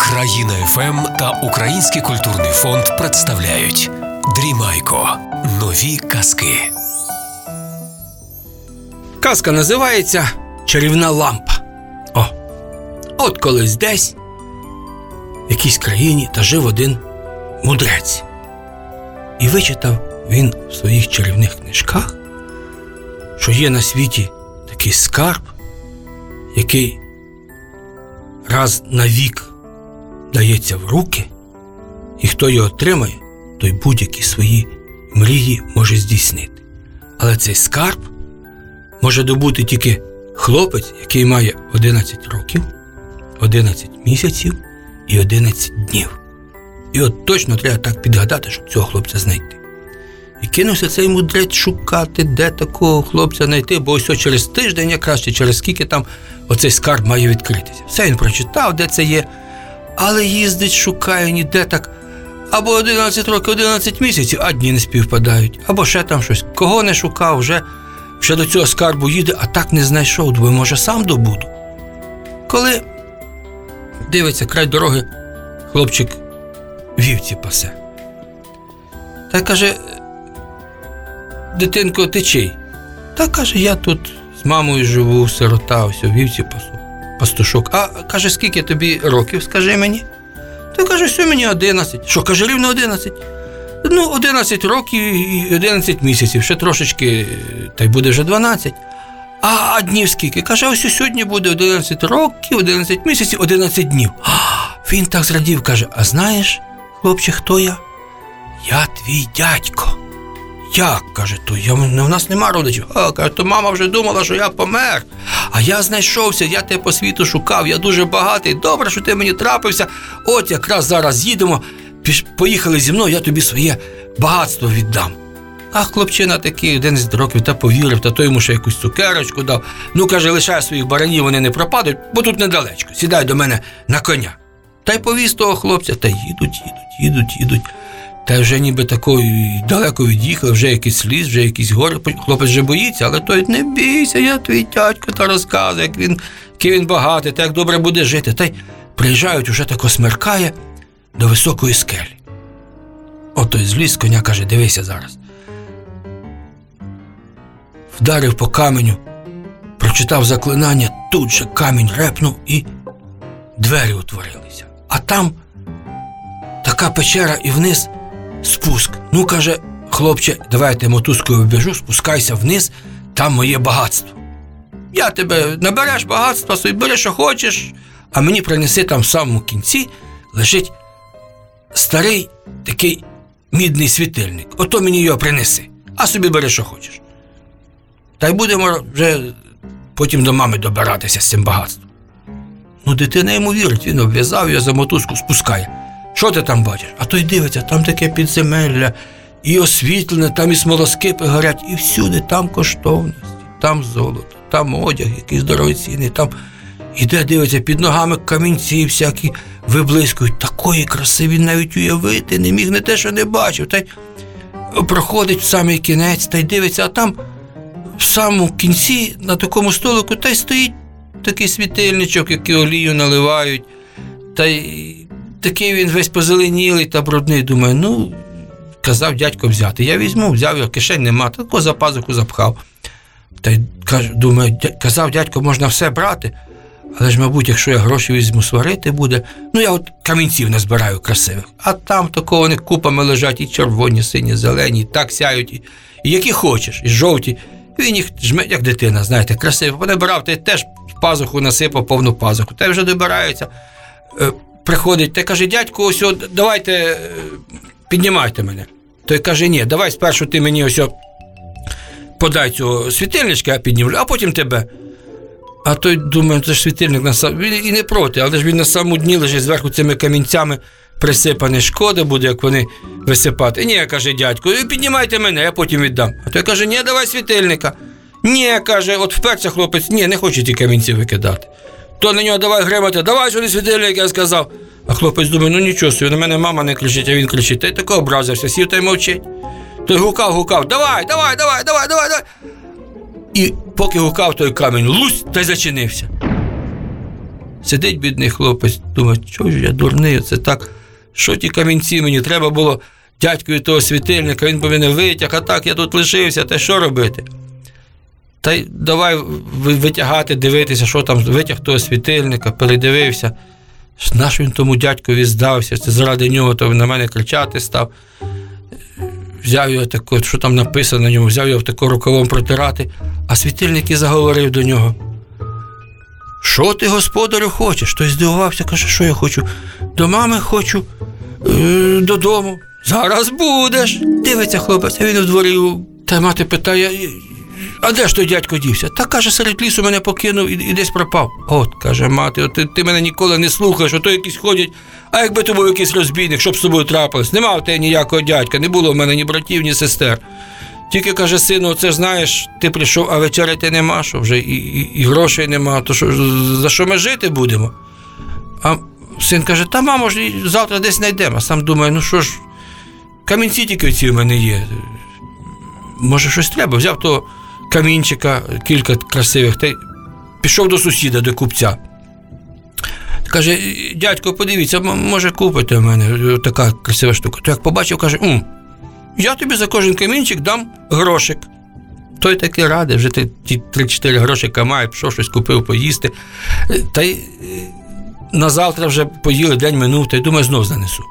Країна ФМ та Український культурний фонд представляють Дрімайко. Нові казки. Казка називається Чарівна лампа. О, от колись десь в якійсь країні та жив один мудрець. І вичитав він в своїх чарівних книжках, що є на світі такий скарб, який раз на вік дається в руки, і хто його отримає, той будь-які свої мрії може здійснити. Але цей скарб може добути тільки хлопець, який має 11 років, 11 місяців і 11 днів. І от точно треба так підгадати, щоб цього хлопця знайти. І кинувся цей мудрець шукати, де такого хлопця знайти, бо ось через тиждень, якраз чи через скільки там оцей скарб має відкритися. Все він прочитав, де це є, але їздить, шукає ніде так. Або 11 років, 11 місяців, а дні не співпадають, або ще там щось. Кого не шукав, вже, вже до цього скарбу їде, а так не знайшов, думаю, може сам добуду. Коли дивиться край дороги, хлопчик вівці пасе. Та каже, дитинко, ти? Та каже, я тут з мамою живу, сирота, ось у вівці пастушок. А каже, скільки тобі років, скажи мені? Та каже, що мені 11. Що каже, рівно 11? Ну, 11 років і 11 місяців, ще трошечки, та й буде вже 12. А, а днів скільки? Каже, ось сьогодні буде 11 років, 11 місяців, 11 днів. А, він так зрадів, каже: А знаєш, хлопче, хто я? Я твій дядько. Як? каже, то я, в нас нема родичів. А, каже, то мама вже думала, що я помер. А я знайшовся, я тебе по світу шукав, я дуже багатий. Добре, що ти мені трапився. От якраз зараз їдемо, поїхали зі мною, я тобі своє багатство віддам. А хлопчина такий 11 років та повірив, та той йому ще якусь цукерочку дав. Ну, каже, лишай своїх баранів, вони не пропадуть, бо тут недалечко. Сідай до мене на коня. Та й повіз того хлопця, та їдуть, їдуть, їдуть, їдуть. Та вже ніби такою далеко від'їхали, вже якийсь ліс, вже якісь гори. Хлопець вже боїться, але той не бійся, я твій дядько та розказує, як він, який він багатий, та як добре буде жити. Та й приїжджають, уже тако смеркає до високої скелі. Ото зліз з коня каже, дивися зараз. Вдарив по каменю, прочитав заклинання, тут же камінь репнув і двері утворилися. А там така печера і вниз спуск. Ну, каже, хлопче, давайте мотузкою вбіжу, спускайся вниз, там моє багатство. Я тебе набереш багатство, собі бери, що хочеш, а мені принеси там в самому кінці лежить старий такий мідний світильник. Ото мені його принеси, а собі бери, що хочеш. Та й будемо вже потім до мами добиратися з цим багатством. Ну, дитина йому вірить, він обв'язав його за мотузку, спускає. Що ти там бачиш? А той дивиться, там таке підземелля, і освітлене, там і смолоскипи горять, і всюди там коштовності, там золото, там одяг, якийсь дорогоцінний, там іде, дивиться, під ногами камінці всякі виблискують. Такої краси він навіть уявити не міг, не те, що не бачив. Та й проходить в самий кінець та й дивиться, а там в самому кінці на такому столику та й стоїть такий світильничок, який олію наливають. Та й такий він весь позеленілий та брудний. Думаю, ну, казав дядько взяти. Я візьму, взяв його, кишень нема, тако за пазуху запхав. Та й думаю, казав дядько, можна все брати. Але ж, мабуть, якщо я гроші візьму сварити буде, ну я от камінців не збираю красивих. А там такого вони купами лежать і червоні, сині, зелені, і так сяють, і, і які хочеш, і жовті. Він їх жме, як дитина, знаєте, красиво. Понабирав, й теж пазуху насипав повну пазуху. Та й вже добираються. Приходить та каже, дядько, ось от, давайте е, піднімайте мене. Той каже, ні, давай спершу ти мені ось подай цього світильничка, я піднімлю, а потім тебе. А той думає, це ж світильник на сам... Він і не проти, але ж він на самому дні лежить зверху цими камінцями присипаний. Шкода буде, як вони висипати. Ні, каже дядько, піднімайте мене, я потім віддам. А той каже, ні, давай світильника. Ні, каже, от вперся хлопець, ні, не хоче ті камінці викидати. То на нього давай гримати, давай сюди світильник, я сказав. А хлопець думає, ну нічого собі, на мене мама не кричить, а він кричить. Та й тако образився, сів та й мовчить. Той гукав, гукав, давай, давай, давай, давай, давай, давай. І поки гукав той камінь, лусь та й зачинився. Сидить бідний хлопець, думає, що ж я дурний, це так. Що ті камінці мені треба було дядькові того світильника, він повинен витяг, а так я тут лишився, та що робити? Та й давай витягати, дивитися, що там витяг того світильника, передивився. Наш він тому дядькові здався, це заради нього то на мене кричати став. Взяв його тако, що там написано на ньому, взяв його тако рукавом протирати, а світильник і заговорив до нього. Що ти, господарю, хочеш? Той здивувався, каже, що я хочу? До мами хочу, е, додому. Зараз будеш. Дивиться хлопець, а він у дворі. Та мати питає, «І- а де ж той дядько дівся? Та каже, серед лісу мене покинув і, і десь пропав. От, каже мати, от ти, ти мене ніколи не слухаєш, ото якісь ходять. А якби то був якийсь розбійник, що б з тобою трапилось? Нема в тебе ніякого дядька, не було в мене ні братів, ні сестер. Тільки каже, сину, це знаєш, ти прийшов, а вечеряти нема, що вже і, і, і грошей нема, то що, за що ми жити будемо? А син каже, та мамо ж завтра десь знайдемо. А сам думає, ну що ж, камінці тільки ці в мене є. Може, щось треба. Взяв того камінчика, кілька красивих, та пішов до сусіда, до купця. Каже, дядько, подивіться, може купите в мене е, така красива штука. То як побачив, каже, «М, я тобі за кожен камінчик дам грошик. Той таки радий, вже ті 3-4 грошика має, пішов щось купив поїсти. Та й е, на завтра вже поїли, день минув, та й думаю, знов занесу.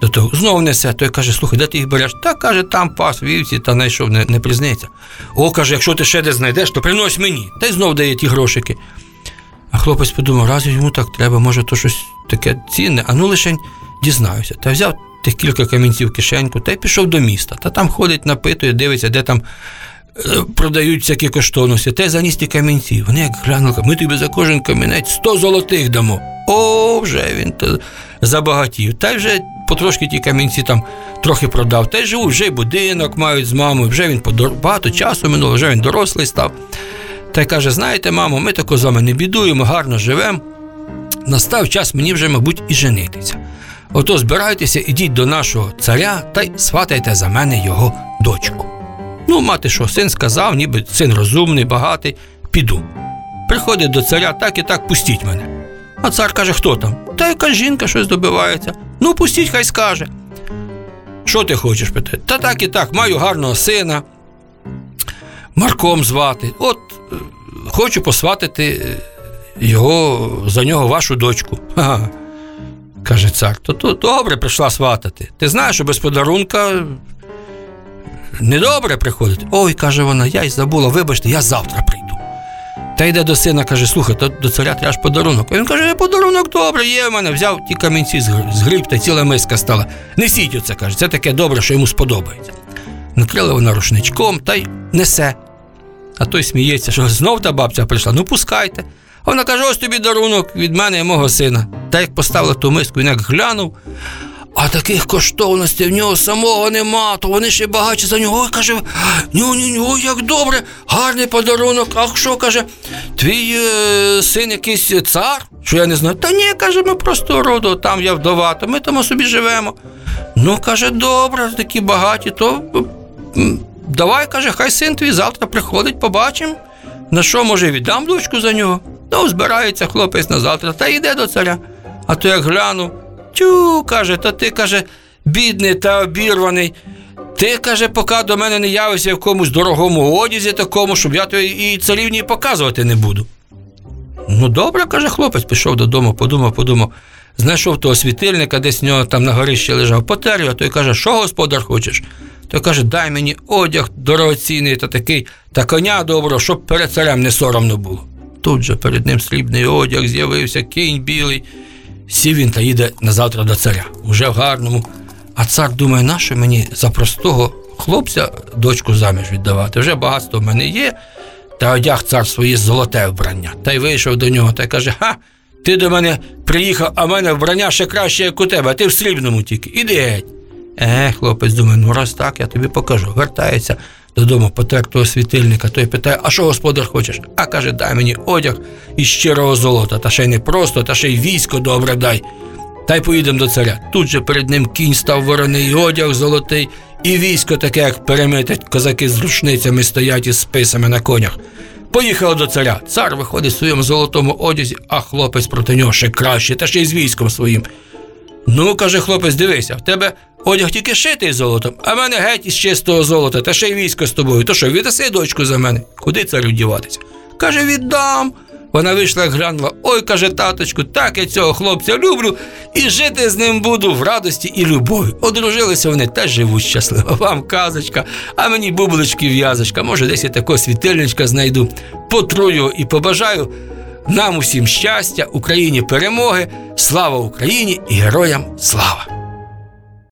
До того знов несе, той каже, слухай, де ти їх береш? Та каже, там пас, вівці, та знайшов, не, не признається. О, каже, якщо ти ще десь знайдеш, то принось мені. Та й знов дає ті грошики. А хлопець подумав, раз йому так треба, може, то щось таке цінне, а ну лишень дізнаюся. Та взяв тих кілька камінців в кишеньку та й пішов до міста. Та там ходить, напитує, дивиться, де там продають всякі коштовності. Та й заніс ті камінці. Вони як глянули, ми тобі за кожен камінець 100 золотих дамо. О, вже він забагатів. Та вже потрошки ті камінці там трохи продав. Та й живу, вже й будинок мають з мамою, вже він подор... багато часу минуло, вже він дорослий став. Та й каже: знаєте, мамо, ми тако з вами не бідуємо, гарно живемо. Настав час мені вже, мабуть, і женитися. Ото збирайтеся, ідіть до нашого царя та й сватайте за мене його дочку. Ну, мати що, син сказав, ніби син розумний, багатий, піду. Приходить до царя, так і так пустіть мене. А цар каже, хто там? Та яка жінка щось добивається. Ну, пустіть, хай скаже. Що ти хочеш питати? Та так і так, маю гарного сина. Марком звати. От е, хочу посватити е, його за нього вашу дочку. Ага. Каже цар, то, то добре прийшла сватати. Ти знаєш, що без подарунка недобре приходити. Ой, каже вона, я й забула, вибачте, я завтра прийду. Та йде до сина, каже, слухай, то до царя треба ж подарунок. А він каже, подарунок добре, є в мене. Взяв ті камінці з гриб та ціла миска стала. Несіть оце, каже, це таке добре, що йому сподобається. Накрила вона рушничком та й несе. А той сміється, що знов та бабця прийшла. Ну пускайте. А вона каже: ось тобі дарунок від мене і мого сина. Та як поставила ту миску, він як глянув. А таких коштовностей в нього самого нема, то вони ще багатші за нього. Ой, каже, ню, ню, ню, як добре, гарний подарунок. Ах, що каже, твій е, син якийсь цар? Що я не знаю. Та ні, каже, ми просто роду, там я вдова, то ми там собі живемо. Ну, каже, добре, такі багаті, то давай, каже, хай син твій завтра приходить, побачимо. На що, може, віддам дочку за нього? Ну, збирається хлопець на завтра та йде до царя. А то як гляну, тю, каже, та ти каже, бідний та обірваний. Ти, каже, поки до мене не явишся в якомусь дорогому одязі такому, щоб я тобі і царівні показувати не буду. Ну, добре, каже хлопець, пішов додому, подумав, подумав. Знайшов того світильника, десь в нього там на горищі лежав, потер його, той каже, що господар хочеш? Той каже, дай мені одяг дорогоцінний та такий, та коня доброго, щоб перед царем не соромно було. Тут же перед ним срібний одяг з'явився, кінь білий. Сів він та їде на завтра до царя, уже в гарному. А цар думає, нащо мені за простого хлопця дочку заміж віддавати? Вже багатство в мене є, та одяг цар своє золоте вбрання. Та й вийшов до нього та й каже: Ха, ти до мене приїхав, а в мене вбрання ще краще, як у тебе, ти в срібному тільки. Іди геть. Е, хлопець думає, ну раз так, я тобі покажу. Вертається додому, потер того світильника, той питає, а що господар хочеш? А каже, дай мені одяг із щирого золота, та ще й не просто, та ще й військо добре дай. Та й поїдемо до царя. Тут же перед ним кінь став вороний, одяг золотий, і військо таке, як перемите, козаки з рушницями стоять із списами на конях. Поїхали до царя. Цар виходить в своєму золотому одязі, а хлопець проти нього ще краще, та ще й з військом своїм. Ну, каже хлопець, дивися, в тебе одяг тільки шитий золотом, а мене геть із чистого золота, та ще й військо з тобою. То що, віддаси дочку за мене? Куди царю діватися? Каже, віддам. Вона вийшла, глянула. Ой, каже, таточку, так я цього хлопця люблю і жити з ним буду в радості і любові. Одружилися вони та живуть щасливо. Вам казочка, а мені бублички в'язочка. Може, десь я такого світильничка знайду. Потрую і побажаю нам усім щастя, Україні перемоги, слава Україні і героям слава!